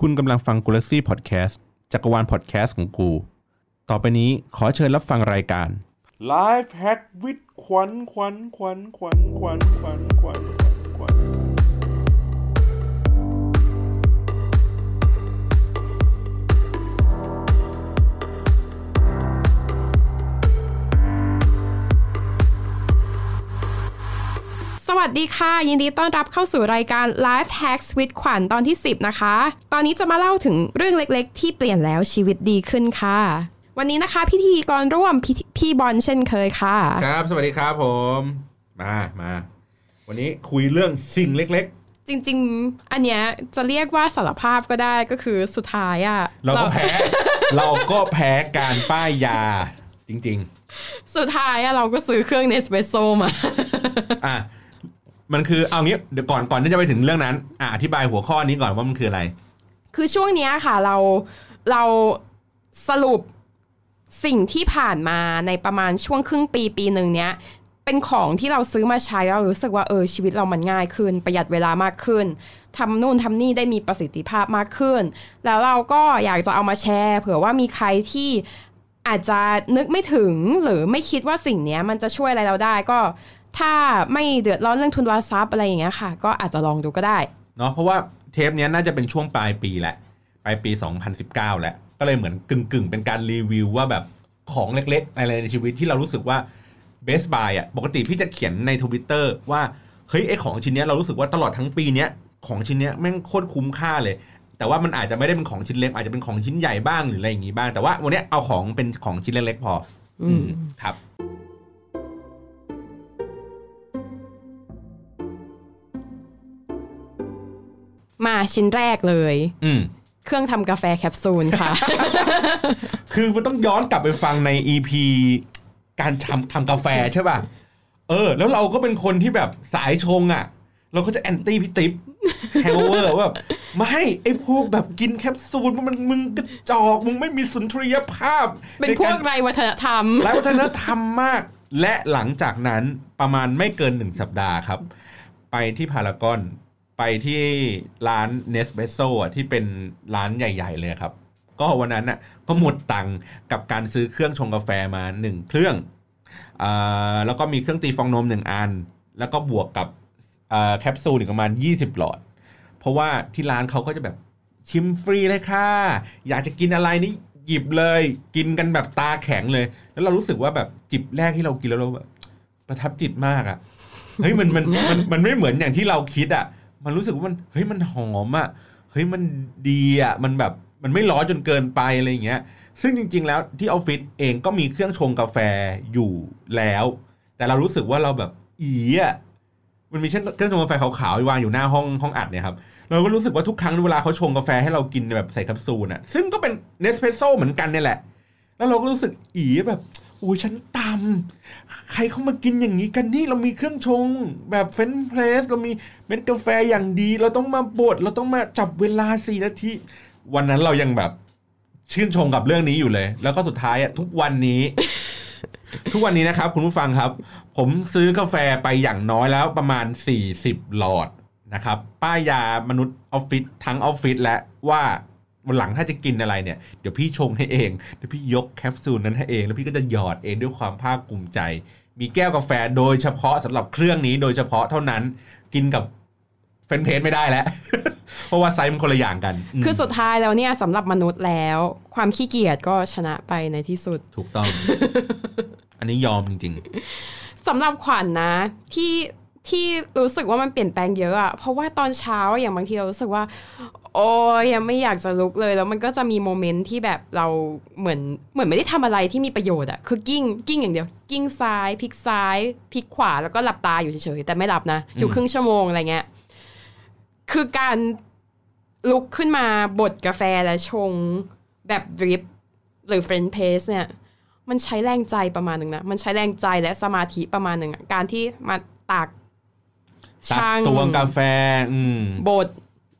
คุณกำลังฟังกูลาซี่พอดแคสต์จักรวาลพอดแคสต์ของกู ต่อไปนี้ขอเชิญรับฟังรายการ Life Hack with ขวัญขวัญขวัญขวัญขวัญขวัญขวัญขวัญ วัสดีค่ะ ยินดีต้อนรับเข้าสู่รายการ Life Hacks with ขวัญตอนที่ 10 นะคะ ตอนนี้จะมาเล่าถึงเรื่องเล็กๆ ที่เปลี่ยนแล้วชีวิตดีขึ้นค่ะ วันนี้นะคะ พิธีกรร่วมพี่พี่บอลเช่นเคยค่ะ ครับ สวัสดีครับผม มามา วันนี้คุยเรื่องสิ่งเล็กจริง ๆ อันเนี้ยจะเรียกว่าสารภาพก็ได้ก็คือสุดท้ายอะๆเราก็แพ้ เราก็แพ้การป้ายยาจริงสุดท้ายอะเราก็ซื้อเครื่องเนสเปรสโซมาๆอะ มันคือเอางี้เดี๋ยวก่อนก่อนที่จะไปถึงเรื่องนั้นอะอธิบายหัวข้อนี้ก่อนว่ามันคืออะไร คือช่วงเนี้ยค่ะเราเราสรุปสิ่งที่ผ่านมาในประมาณช่วงครึ่งปีปีหนึ่งเนี้ยเป็นของที่เราซื้อมาใช้เรารู้สึกว่าเออชีวิตเรามันง่ายขึ้น ประหยัดเวลามากขึ้นทำนู่นทำนี่ได้มีประสิทธิภาพมากขึ้น แล้วเราก็อยากจะเอามาแชร์ เผื่อว่ามีใครที่อาจจะนึกไม่ถึงหรือไม่คิดว่าสิ่งเนี้ยมันจะช่วยอะไรเราได้ก็ ถ้าไม่เดือดร้อนเรื่องทุนทรัพย์อะไรอย่างเงี้ยค่ะ ก็อาจจะลองดูก็ได้เนาะเพราะว่าเทปเนี้ยน่าจะเป็นช่วงปลายปีแหละปลายปี 2019 แหละ ก็เลยเหมือนกึ่งกึ่งๆ เป็นการรีวิวว่าแบบของเล็กๆ อะไรในชีวิตที่เรารู้สึกว่า Best Buy อะปกติพี่จะเขียนในทวิตเตอร์ว่าเฮ้ยไอของชิ้นเนี้ยเรารู้สึกว่าตลอดทั้งปีเนี้ยของชิ้นเนี้ยแม่งโคตรคุ้มค่าเลย แต่ว่ามันอาจจะไม่ได้เป็นของชิ้นเล็กอาจจะเป็นของชิ้นใหญ่บ้างหรืออะไรอย่างงี้บ้างแต่ว่าวันเนี้ยเอาของเป็นของชิ้นเล็กๆพอ อืมครับ มาชิ้นแรกเลย อืมเครื่องทำกาแฟแคปซูลค่ะ คือมันต้องย้อนกลับไปฟังใน EP การทำทำกาแฟใช่ป่ะ เออ แล้วเราก็เป็นคนที่แบบสายชงอะ เราก็จะ anti พี่ติ๊บแฮงเวอร์ว่าแบบไม่ไอ้พวกแบบกินแคปซูลมันมึงกระจอก มึงไม่มีสุนทรียภาพ เป็นพวกไรวัฒนธรรมไร้วัฒนธรรมมาก และหลังจากนั้นประมาณไม่เกินหนึ่งสัปดาห์ครับ ไปที่พารากอน ไปที่ร้านเนสเ e สโซอะที่เป็นร้านใหญ่ ๆ เลยครับ ก็วันนั้นน่ะก็หมดตังค์กับการซื้อเครื่องชงกาแฟมาหนึ่งเครื่องอแล้วก็มีเครื่องตีฟองนมหนึ่งอัน แล้วก็บวกกับแคปซูลอีกประมาณ 20 หลอด เพราะว่าที่ร้านเขาก็จะแบบชิมฟรีเลยค่ะ อยากจะกินอะไรนี่หยิบเลยกินกันแบบตาแข็งเลย แล้วเรารู้สึกว่าแบบจิบแรกที่เรากินแล้วเราแบบประทับจิตมากอะ่ะเฮ้ยมันมันมันมันไม่เหมือนอย่างที่เราคิดอะ่ะ มันรู้สึกว่ามันเฮ้ยมันหอมอะ่ะเฮ้ยมันดีอะ่ะมันแบบมันไม่ร้อนจนเกินไปอะไรอย่างเงี้ย ซึ่งจริง ๆ แล้วที่ออฟฟิศเองก็มีเครื่องชงกาแฟอยู่แล้ว แต่เรารู้สึกว่าเราแบบอีอะมันมีเช่นเครื่องชงกาแฟขาวๆวางอยู่หน้าห้องห้องอัดเนี่ยครับเราก็รู้สึกว่าทุกครั้งเวลาเขาชงกาแฟให้เรากินแบบใส่แคปซูลน่ะซึ่งก็เป็น Nespresso เหมือนกันเนี่ยแหละ แล้วเราก็รู้สึกอีแบบ อ้ยฉันตำใครเขามากินอย่างนี้กันนี่เรามีเครื่องชง แบบ French press เรามีเม็ดกาแฟอย่างดี เราต้องมาบดเราต้องมาจับเวลาสี่นาที วันนั้นเรายังแบบชื่นชมกับเรื่องนี้อยู่เลย แล้วก็สุดท้ายอะทุกวันนี้ ทุกวันนี้นะครับ คุณผู้ฟังครับ ผมซื้อกาแฟไปอย่างน้อยแล้วประมาณ 40 หลอดนะครับ ป้ายยามนุษย์ออฟฟิศทั้งออฟฟิศและว่า วันหลังถ้าจะกินอะไรเนี่ยเดี๋ยวพี่ชงให้เองเดี๋ยวพี่ยกแคปซูลนั้นให้เอง แล้วพี่ก็จะหยอดเองด้วยความภาคภูมิใจ มีแก้วกาแฟโดยเฉพาะสำหรับเครื่องนี้โดยเฉพาะเท่านั้นกินกับ French press ไม่ได้แล้ว เพราะว่าไซส์มันคนละอย่างกันมคือสุดท้ายแล้วเนี่ยสำหรับมนุษย์แล้ว ความขี้เกียจก็ชนะไปในที่สุด ถูกต้อง อันนี้ยอมจริงสำหรับขวัญนะที่ ที่รู้สึกว่ามันเปลี่ยนแปลงเยอะอะเพราะว่าตอนเช้าอย่างบางทีเรารู้สึกว่า โอ้ยยังไม่อยากจะลุกเลย แล้วมันก็จะมี moment ที่แบบเราเหมือนเหมือนไม่ได้ทำอะไรที่มีประโยชน์อะคือกลิ้งกลิ้งอย่างเดียว กลิ้งซ้ายพลิกซ้ายพลิกขวาแล้วก็หลับตาอยู่เฉยๆแต่ไม่หลับนะ อยู่ครึ่งชั่วโมงอะไรเงี้ยคือการลุกขึ้นมาบดกาแฟและชงแบบดริปหรือเฟรนช์เพสเนี่ย มันใช้แรงใจประมาณหนึ่งนะ มันใช้แรงใจและสมาธิประมาณหนึ่งการที่มาตาก ๆตักตวงกาแฟ อืม บท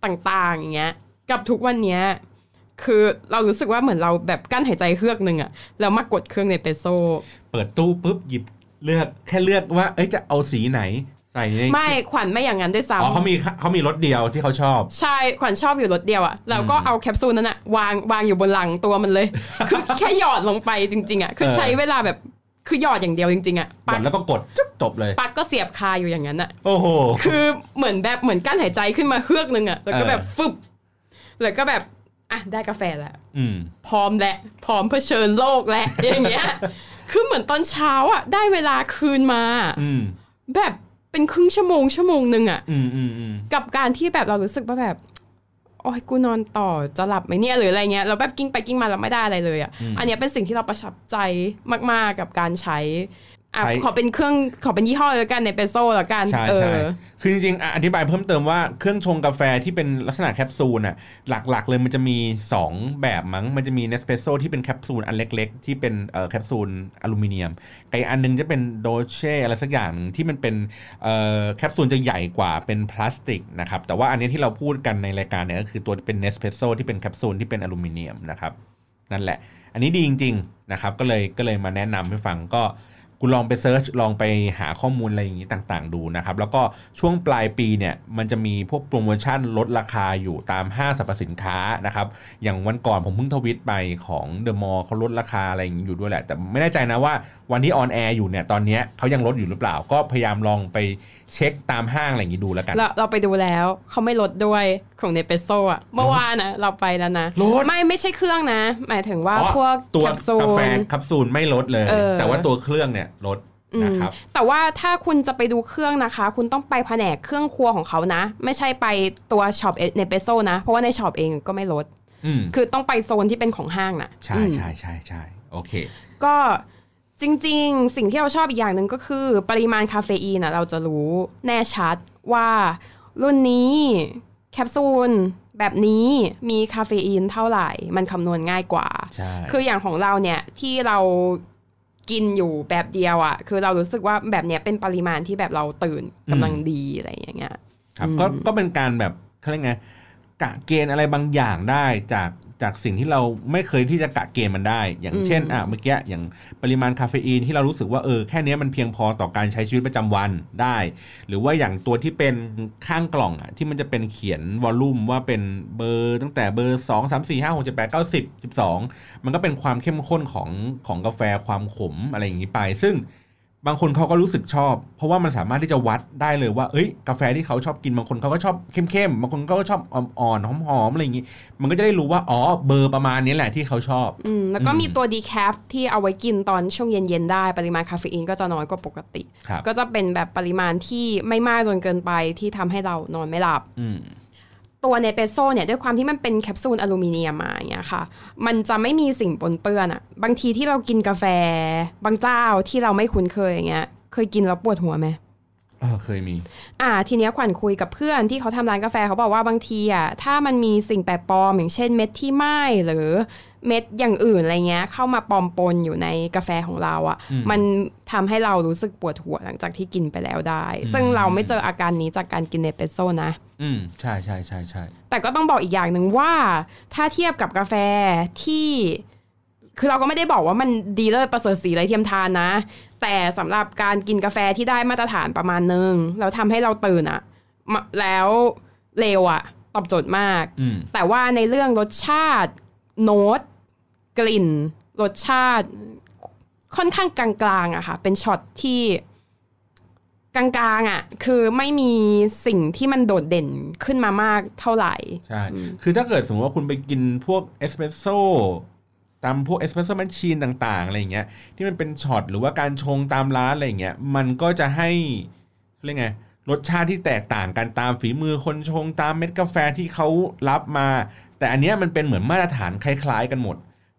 ต่างๆอย่างเงี้ย กับทุกวันเนี้ยคือเรารู้สึกว่าเหมือนเราแบบกั้นหายใจเฮือกหนึ่งอะแล้วมากดเครื่องเนเปโซเปิดตู้ปุ๊บหยิบเลือกแค่เลือกว่า เอ้ยจะเอาสีไหนใส่ในไม่ขวัญไม่อย่างนั้นด้วยซ้ำอ๋อเขามีเขามีรถเดียวที่เขาชอบ ใช่ขวัญชอบอยู่รถเดียวอะแล้วก็อืมเอาแคปซูลนั้นอะวางวางอยู่บนหลังตัวมันเลย คือแค่หยอดลงไปจริง ๆอะคือเออใช้เวลาแบบ คือหยอดอย่างเดียวจริงๆอะกปัดกแล้วก็กดจุ๊บจบเลย ปักก็เสียบคาอยู่อย่างนั้นอะโอ้โหคือเหมือนแบบเหมือนกั้นหายใจขึ้นมาเฮือกนึงอะแล้วก็เออแบบฟึบแล้วก็แบบอะได้กาแฟแล้วอืมพร้อมแหละพร้อมเผชิญโลกแล้วอย่างเงี้ย คือเหมือนตอนเช้าอะ ได้เวลาคืนมาอืมแบบเป็นครึ่งชั่วโมงชั่วโมงหนึ่งอะอืมอืมอืมกับการที่แบบเรารู้สึกว่าแบบ โอ้ยกูนอนต่อจะหลับไหมเนี่ยหรืออะไรเงี้ยเราแบบกิ้งไปกิ้งมาเราไม่ได้อะไรเลยอะอันเนี้ยเป็นสิ่งที่เราประทับใจมาก ๆกับการใช้อะใช้ ขอเป็นเครื่องขอเป็นยี่ห้อแล้วกันในเปโซแล้วกันใช่เอใช่อคือจริงๆอะอธิบายเพิ่มเติมว่าเครื่องชงกาแฟที่เป็นลักษณะแคปซูลน่ะหลักๆเลยมันจะมี 2 แบบมั้งมันจะมี Nespresso ที่เป็นแคปซูลอันเล็กๆ ที่เป็นเอ่อแคปซูลอลูมิเนียมกับอีกอันหนึ่งจะเป็น Dolce อะไรสักอย่างหนึ่งที่มันเป็นเอ่อแคปซูลจะใหญ่กว่าเป็นพลาสติกนะครับแต่ว่าอันนี้ที่เราพูดกันในรายการเนี่ยก็คือตัวเป็น Nespresso ที่เป็นแคปซูลที่เป็นอลูมิเนียมนะครับนั่นแหละ อันนี้ดีจริง ๆนะครับ ก็เลยก็เลยมาแนะนำให้ฟังก็ คุณลองไป search ลองไปหาข้อมูลอะไรอย่างนี้ต่างๆ ดูนะครับ แล้วก็ช่วงปลายปีเนี่ยมันจะมีพวกโปรโมชั่นลดราคาอยู่ตามห้างสรรพสินค้านะครับ อย่างวันก่อนผมเพิ่งทวิตไปของเดอะมอลล์เขาลดราคาอะไรอย่างนี้อยู่ด้วยแหละ แต่ไม่แน่ใจนะว่าวันที่ on air อยู่เนี่ยตอนเนี้ยเขายังลดอยู่หรือเปล่า ก็พยายามลองไปเช็คตามห้างอะไรอย่างนี้ดูแล้วกัน เราเราไปดูแล้วเขาไม่ลดด้วยของ Nespresso อะเมื่อวานนะเราไปแล้วนะลดไม่ไม่ใช่เครื่องนะ หมายถึงว่าอ๋อพวกตัวแคปซูลกาแฟแคปซูลไม่ลดเลยเออแต่ว่าตัวเครื่องเนี่ยลดอืมนะครับแต่ว่าถ้าคุณจะไปดูเครื่องนะคะ คุณต้องไปแผนกเครื่องครัวของเขานะ ไม่ใช่ไปตัว shop Nespresso นะ เพราะว่าใน shop เองก็ไม่ลดอืมคือต้องไปโซนที่เป็นของห้างนะใช่อืมใช่ใช่ใช่โอเค ก็จริงๆ สิ่งที่เราชอบอีกอย่างหนึ่งก็คือ ปริมาณคาเฟอีนนะเราจะรู้แน่ชัดว่ารุ่นนี้แคปซูลแบบนี้มีคาเฟอีนเท่าไหร่ มันคำนวณง่ายกว่าใช่คืออย่างของเราเนี่ยที่เรา กินอยู่แบบเดียวอะ่ะ คือเรารู้สึกว่าแบบเนี้ยเป็นปริมาณที่แบบเราตื่นกำลังดีอะไรอย่างเงี้ยครับก็ก็เป็นการแบบเขาเรียกไงกะเกณฑ์อะไรบางอย่างได้จาก จากสิ่งที่เราไม่เคยที่จะกะเกณฑ์มันได้ อย่างเช่นอืมอะเมื่อกี้อย่างปริมาณคาเฟอีนที่เรารู้สึกว่าเออแค่เนี้ยมันเพียงพอต่อการใช้ชีวิตประจำวันได้ หรือว่าอย่างตัวที่เป็นข้างกล่องอะที่มันจะเป็นเขียนวอลลุ่มว่าเป็นเบอร์ตั้งแต่เบอร์2 3 4 5 6 7 8 9 10 12มันก็เป็นความเข้มข้นของของกาแฟความขมอะไรอย่างนี้ไป ซึ่ง บางคนเขาก็รู้สึกชอบ เพราะว่ามันสามารถที่จะวัดได้เลยว่า เอ้ย กาแฟที่เขาชอบกินบางคนเขาก็ชอบเข้มๆบางคนก็ชอบอ่อนๆหอมๆอะไรอย่างงี้ มันก็จะได้รู้ว่าอ๋อเบอร์ประมาณนี้แหละที่เขาชอบอืมแล้วก็อืมมีตัว decaf ที่เอาไว้กินตอนช่วงเย็นๆได้ปริมาณคาเฟอีนก็จะน้อยกว่าปกติครับก็จะเป็นแบบปริมาณที่ไม่มากจนเกินไปที่ทำให้เรานอนไม่หลับอืม ตัว Nespresso เนี่ยด้วยความที่มันเป็นแคปซูลอลูมิเนียมมาอย่างเงี้ยค่ะ มันจะไม่มีสิ่งปนเปื้อนอะบางทีที่เรากินกาแฟ บางเจ้าที่เราไม่คุ้นเคยอย่างเงี้ย เคยกินแล้วปวดหัวไหมเออเคยมี อ่า ทีเนี้ยขวัญคุยกับเพื่อนที่เขาทำร้านกาแฟเขาบอกว่าบางทีอะถ้ามันมีสิ่งแปลกปลอมอย่างเช่นเม็ดที่ไหม้หรือ เม็ดอย่างอื่นอะไรเงี้ย เข้ามาปลอมปนอยู่ในกาแฟของเราอะอืมมันทำให้เรารู้สึกปวดหัวหลังจากที่กินไปแล้วได้อืมซึ่งเราไม่เจออาการนี้จากการกินเนเปโซนะ อืมใช่ใช่ใช่ใช่แต่ก็ต้องบอกอีกอย่างหนึ่งว่า ถ้าเทียบกับกาแฟที่ คือเราก็ไม่ได้บอกว่ามันดีเลิศประเสริฐสีไรเทียมทานนะ แต่สำหรับการกินกาแฟที่ได้มาตรฐานประมาณนึงแล้วทำให้เราตื่นอะมาแล้วเร็วอะตอบโจทย์มากอืมแต่ว่าในเรื่องรสชาติโน้ต กลิ่น รสชาติ ค่อนข้างกลางๆอะค่ะ เป็นช็อตที่กลางๆอะคือไม่มีสิ่งที่มันโดดเด่นขึ้นมามากเท่าไหร่ใช่คือถ้าเกิดสมมติว่าคุณไปกินพวกเอสเปรสโซ่ตามพวก espresso machine ต่างๆอะไรอย่างเงี้ยที่มันเป็นช็อตหรือว่าการชงตามร้านอะไรอย่างเงี้ยมันก็จะให้เขาเรียกไงรสชาติที่แตกต่างกันตามฝีมือคนชงตามเม็ดกาแฟที่เขารับมา แต่อันเนี้ยมันเป็นเหมือนมาตรฐานคล้าย ๆ กันหมด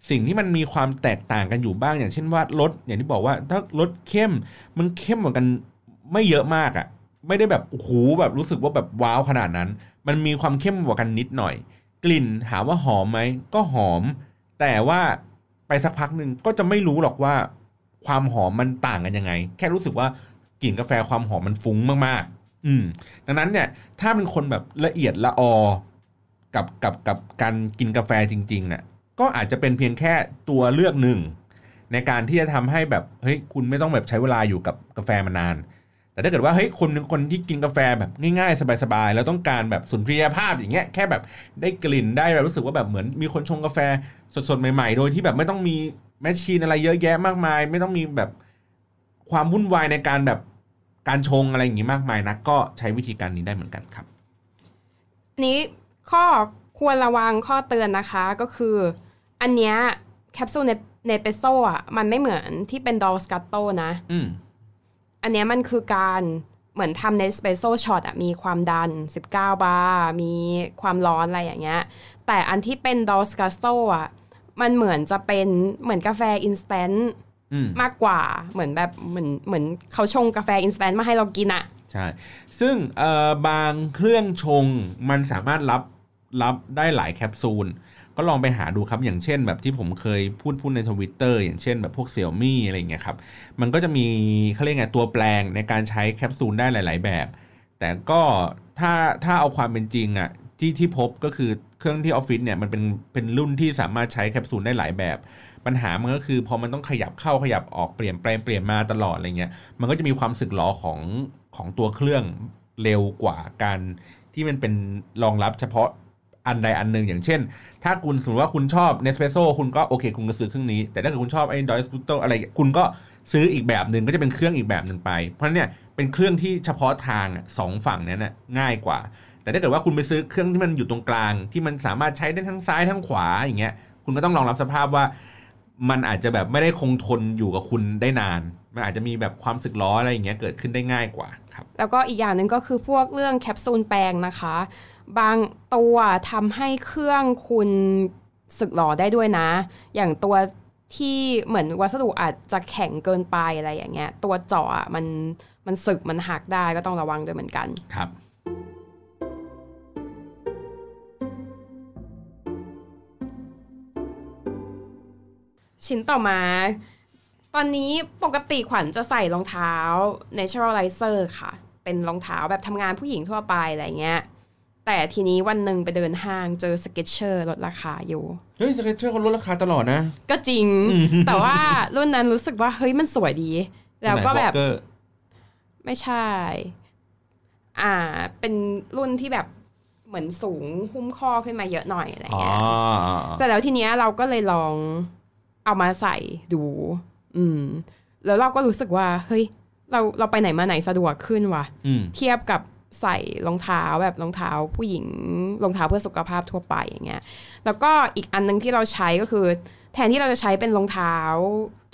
สิ่งที่มันมีความแตกต่างกันอยู่บ้าง อย่างเช่นว่ารสอย่างที่บอกว่าถ้ารสเข้มมันเข้มกว่ากันไม่เยอะมากอะ่ะ ไม่ได้แบบโอ้โหแบบรู้สึกว่าแบบว้าวขนาดนั้น มันมีความเข้มกว่ากันนิดหน่อย กลิ่นถามว่าหอมไหมก็หอม แต่ว่าไปสักพักหนึ่งก็จะไม่รู้หรอกว่าความหอมมันต่างกันยังไง แค่รู้สึกว่ากลิ่นกาแฟความหอมมันฟุ้งมากๆ อืมดังนั้นเนี่ยถ้าเป็นคนแบบละเอียดละออกับกับกับการกินกาแฟจริงๆน่ะ ก็อาจจะเป็นเพียงแค่ตัวเลือกหนึ่ง ในการที่จะทำให้แบบเฮ้ยคุณไม่ต้องแบบใช้เวลาอยู่กับกาแฟมานาน แต่ถ้าเกิดว่าเฮ้ยคนหนึ่งคนที่กินกาแฟแบบง่ายๆ สบายๆ แล้วต้องการแบบสุนทรียภาพอย่างเงี้ยแค่แบบได้กลิ่นได้แบบรู้สึกว่าแบบเหมือนมีคนชงกาแฟสดๆใหม่ๆ โดยที่แบบไม่ต้องมีแมชชีนอะไรเยอะแยะมากมาย ไม่ต้องมีแบบความวุ่นวายในการแบบการชงอะไรอย่างงี้มากมายนักก็ใช้วิธีการนี้ได้เหมือนกันครับ นี้ข้อ ควรระวังข้อเตือนนะคะ ก็คือ อันเนี้ยแคปซูลใน Nespresso อะมันไม่เหมือนที่เป็น Dolce Gusto นะอืมอันเนี้ยมันคือการเหมือนทำ espresso shot อะมีความดัน 19 บาร์มีความร้อนอะไรอย่างเงี้ย แต่อันที่เป็น Dolce Gusto อะมันเหมือนจะเป็นเหมือนกาแฟ instant อืมมากกว่าเหมือนแบบเหมือนเหมือนเขาชงกาแฟ instant มาให้เรากินอะใช่ ซึ่งเอ่อบางเครื่องชงมันสามารถรับ รับได้หลายแคปซูล ก็ลองไปหาดูครับ อย่างเช่น แบบที่ผมเคยพูดพูดในทวิตเตอร์อย่างเช่นแบบพวก Xiaomi อะไรเงี้ยครับ มันก็จะมีเขาเรียกไงตัวแปลงในการใช้แคปซูลได้หลาย ๆ แบบ แต่ก็ถ้าถ้าเอาความเป็นจริงอะที่ที่พบก็คือเครื่องที่ออฟฟิศเนี่ยมันเป็นเป็นรุ่นที่สามารถใช้แคปซูลได้หลายแบบ ปัญหามันก็คือพอมันต้องขยับเข้าขยับออกเปลี่ยนแปลงเปลี่ยนมาตลอดอะไรเงี้ยมันก็จะมีความสึกหรอของของตัวเครื่องเร็วกว่าการที่มันเป็นรองรับเฉพาะ อันใดอันหนึ่งอย่างเช่น ถ้าคุณสมมติว่าคุณชอบเนสเป s โซคุณก็โอเค คุณก็ซื้อเครื่องนี้ แต่ถ้าเกิดคุณชอบไอ้ดอยสปูโตอะไรคุณก็ซื้ออีกแบบหนึ่งก็จะเป็นเครื่องอีกแบบหนึ่งไป เพราะนั้นเนี่ยเป็นเครื่องที่เฉพาะทางสองฝั่งนั้นน่ะง่ายกว่า แต่ถ้าเกิดว่าคุณไปซื้อเครื่องที่มันอยู่ตรงกลาง ที่มันสามารถใช้ได้ทั้งซ้ายทั้งขวาอย่างเงี้ยคุณก็ต้องรองรับสภาพว่ามันอาจจะแบบไม่ได้คงทนอยู่กับคุณได้นาน มันอาจจะมีแบบความสึกล้ออะไรอย่างเงี้ยเกิดขึ้นได้ง่ายกว่าครับ แล้วก็อีกอย่างหนึ่งก็คือพวกเรื่องแคปซูลแปลงนะคะ บางตัวทำให้เครื่องคุณสึกหรอได้ด้วยนะ อย่างตัวที่เหมือนวัสดุอาจจะแข็งเกินไปอะไรอย่างเงี้ย ตัวเจาะอะมันมันสึกมันหักได้ก็ต้องระวังด้วยเหมือนกัน ครับ ชิ้นต่อมา ตอนนี้ปกติขวัญจะใส่รองเท้า Naturalizer ค่ะ เป็นรองเท้าแบบทำงานผู้หญิงทั่วไปอะไรเงี้ย แต่ทีนี้วันหนึ่งไปเดินห้างเจอ Skechers ลดราคาอยู่ เฮ้ย Skechers เขาลดราคาตลอดนะ ก็จริง แต่ว่ารุ่นนั้นรู้สึกว่าเฮ้ยมันสวยดี แล้วก็แบบไหน Walker ไม่ใช่ อ่า เป็นรุ่นที่แบบเหมือนสูงหุ้มข้อขึ้นมาเยอะหน่อยอะไรอ๋อเงี้ยเสร็จแล้วทีเนี้ยเราก็เลยลองเอามาใส่ดู อืม แล้วเราก็รู้สึกว่า เฮ้ย เราเราไปไหนมาไหนสะดวกขึ้นว่ะอืมเทียบกับ ใส่รองเท้าแบบรองเท้าผู้หญิงรองเท้าเพื่อสุขภาพทั่วไปอย่างเงี้ยแล้วก็อีกอันนึงที่เราใช้ก็คือ แทนที่เราจะใช้เป็นรองเท้า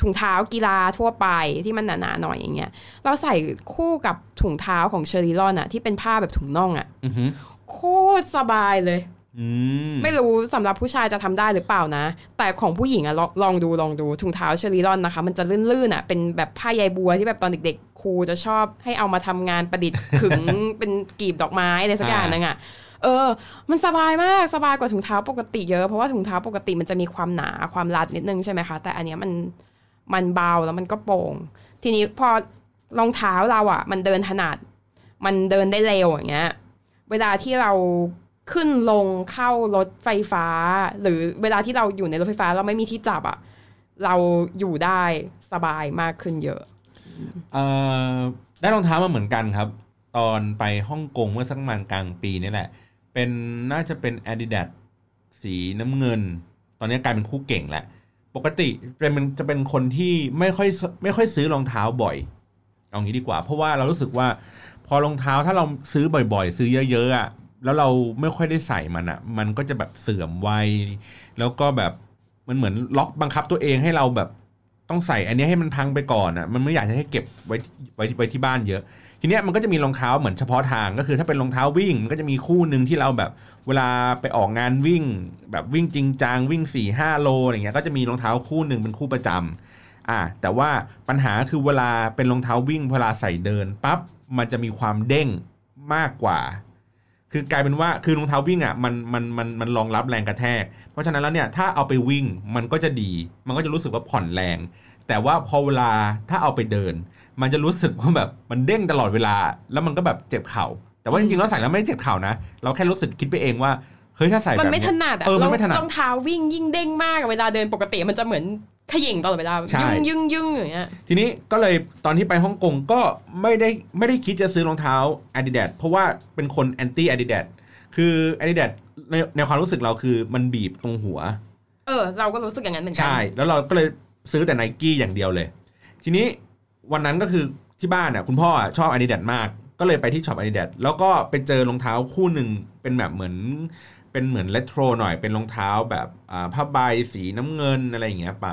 ถุงเท้ากีฬาทั่วไปที่มันหนาๆหน่อยอย่างเงี้ยเราใส่คู่กับถุงเท้าของเชอริลอนอะที่เป็นผ้าแบบถุงน่องอะอือหือโคตรสบายเลยอืมไม่รู้สำหรับผู้ชายจะทำได้หรือเปล่านะ แต่ของผู้หญิงอะลองลองดูลองดูถุงเท้าเชอริลอนนะคะ มันจะลื่นๆอะเป็นแบบผ้าใยบัวที่แบบตอนเด็กๆ ครูจะชอบให้เอามาทำงานประดิษฐ์ขึงเป็นกลีบดอกไม้อะไรสักอย่างนึงอะเออ มันสบายมาก สบายกว่าถุงเท้าปกติเยอะ เพราะว่าถุงเท้าปกติมันจะมีความหนาความรัดนิดนึงใช่ไหมคะ แต่อันเนี้ยมันมันเบาแล้วมันก็โปร่ง ทีนี้พอรองเท้าเราอะมันเดินถนัด มันเดินได้เร็วอย่างเงี้ย เวลาที่เราขึ้นลงเข้ารถไฟฟ้า หรือเวลาที่เราอยู่ในรถไฟฟ้าเราไม่มีที่จับอะเราอยู่ได้สบายมากขึ้นเยอะเอ่อ ได้รองเท้ามาเหมือนกันครับ ตอนไปฮ่องกงเมื่อสักประมาณกลางปีนี่แหละ เป็นน่าจะเป็น Adidas สีน้ำเงิน ตอนนี้กลายเป็นคู่เก่งแหล้วปกติเป็นมันจะเป็นคนที่ไม่ค่อยไม่ค่อยซื้อรองเท้าบ่อย เอางี้ดีกว่า เพราะว่าเรารู้สึกว่า พอรองเท้าถ้าเราซื้อบ่อยๆ ซื้อเยอะๆอะแล้วเราไม่ค่อยได้ใส่มันอะ มันก็จะแบบเสื่อมไวแล้วก็แบบมันเหมือนล็อกบังคับตัวเองให้เราแบบ ต้องใส่อันนี้ให้มันพังไปก่อนอะมันไม่อยากจะให้เก็บไว้ไว้ไว้ที่บ้านเยอะ ทีเนี้ยมันก็จะมีรองเท้าเหมือนเฉพาะทางก็คือถ้าเป็นรองเท้าวิ่งมันก็จะมีคู่หนึ่งที่เราแบบ เวลาไปออกงานวิ่ง แบบวิ่งจริงจังวิ่ง4ี่ห้าโลอะไรเงี้ยก็จะมีรองเท้าคู่หนึ่งเป็นคู่ประจำอ่าแต่ว่าปัญหาคือเวลาเป็นรองเท้าวิ่งเวลาใส่เดินปั๊บมันจะมีความเด้งมากกว่า คือกลายเป็นว่าคือรองเท้าวิ่งอะมันมันมันมันรองรับแรงกระแทก เพราะฉะนั้นแล้วเนี่ยถ้าเอาไปวิ่งมันก็จะดี มันก็จะรู้สึกว่าผ่อนแรง แต่ว่าพอเวลาถ้าเอาไปเดิน มันจะรู้สึกว่าแบบมันเด้งตลอดเวลา แล้วมันก็แบบเจ็บเข่า แต่ว่าจริงๆแล้วใส่แล้วไม่ได้เจ็บเข่านะ เราแค่รู้สึกคิดไปเองว่าเฮ้ยถ้าใส่แบบมันไม่เนี้ถยนัดอะเออมันไม่ถนัดรองเท้าวิ่งยิ่งเด้งมากอะเวลาเดินปกติมันจะเหมือน ขย่งตลอดเวลาใช่ยุ่งยุ่งยุ่งอย่างเงี้ยทีนี้ก็เลยตอนที่ไปฮ่องกงก็ไม่ได้ไม่ได้คิดจะซื้อรองเท้า Adidas เพราะว่าเป็นคนแอนตี้ Adidas คือ Adidas ในในความรู้สึกเราคือมันบีบตรงหัว เออ เราก็รู้สึกอย่างนั้นเหมือนกัใช่ แล้วเราก็เลยซื้อแต่ไนกี้อย่างเดียวเลย ทีนี้วันนั้นก็คือที่บ้านอะคุณพ่ออะชอบ Adidas มาก ก็เลยไปที่ช็อป Adidas แล้วก็ไปเจอรองเท้าคู่หนึ่งเป็นแบบเหมือน เป็นเหมือนเลโทรหน่อยเป็นรองเท้าแบบผ้าใบสีน้ำเงินอะไรอย่างเงี้ยไป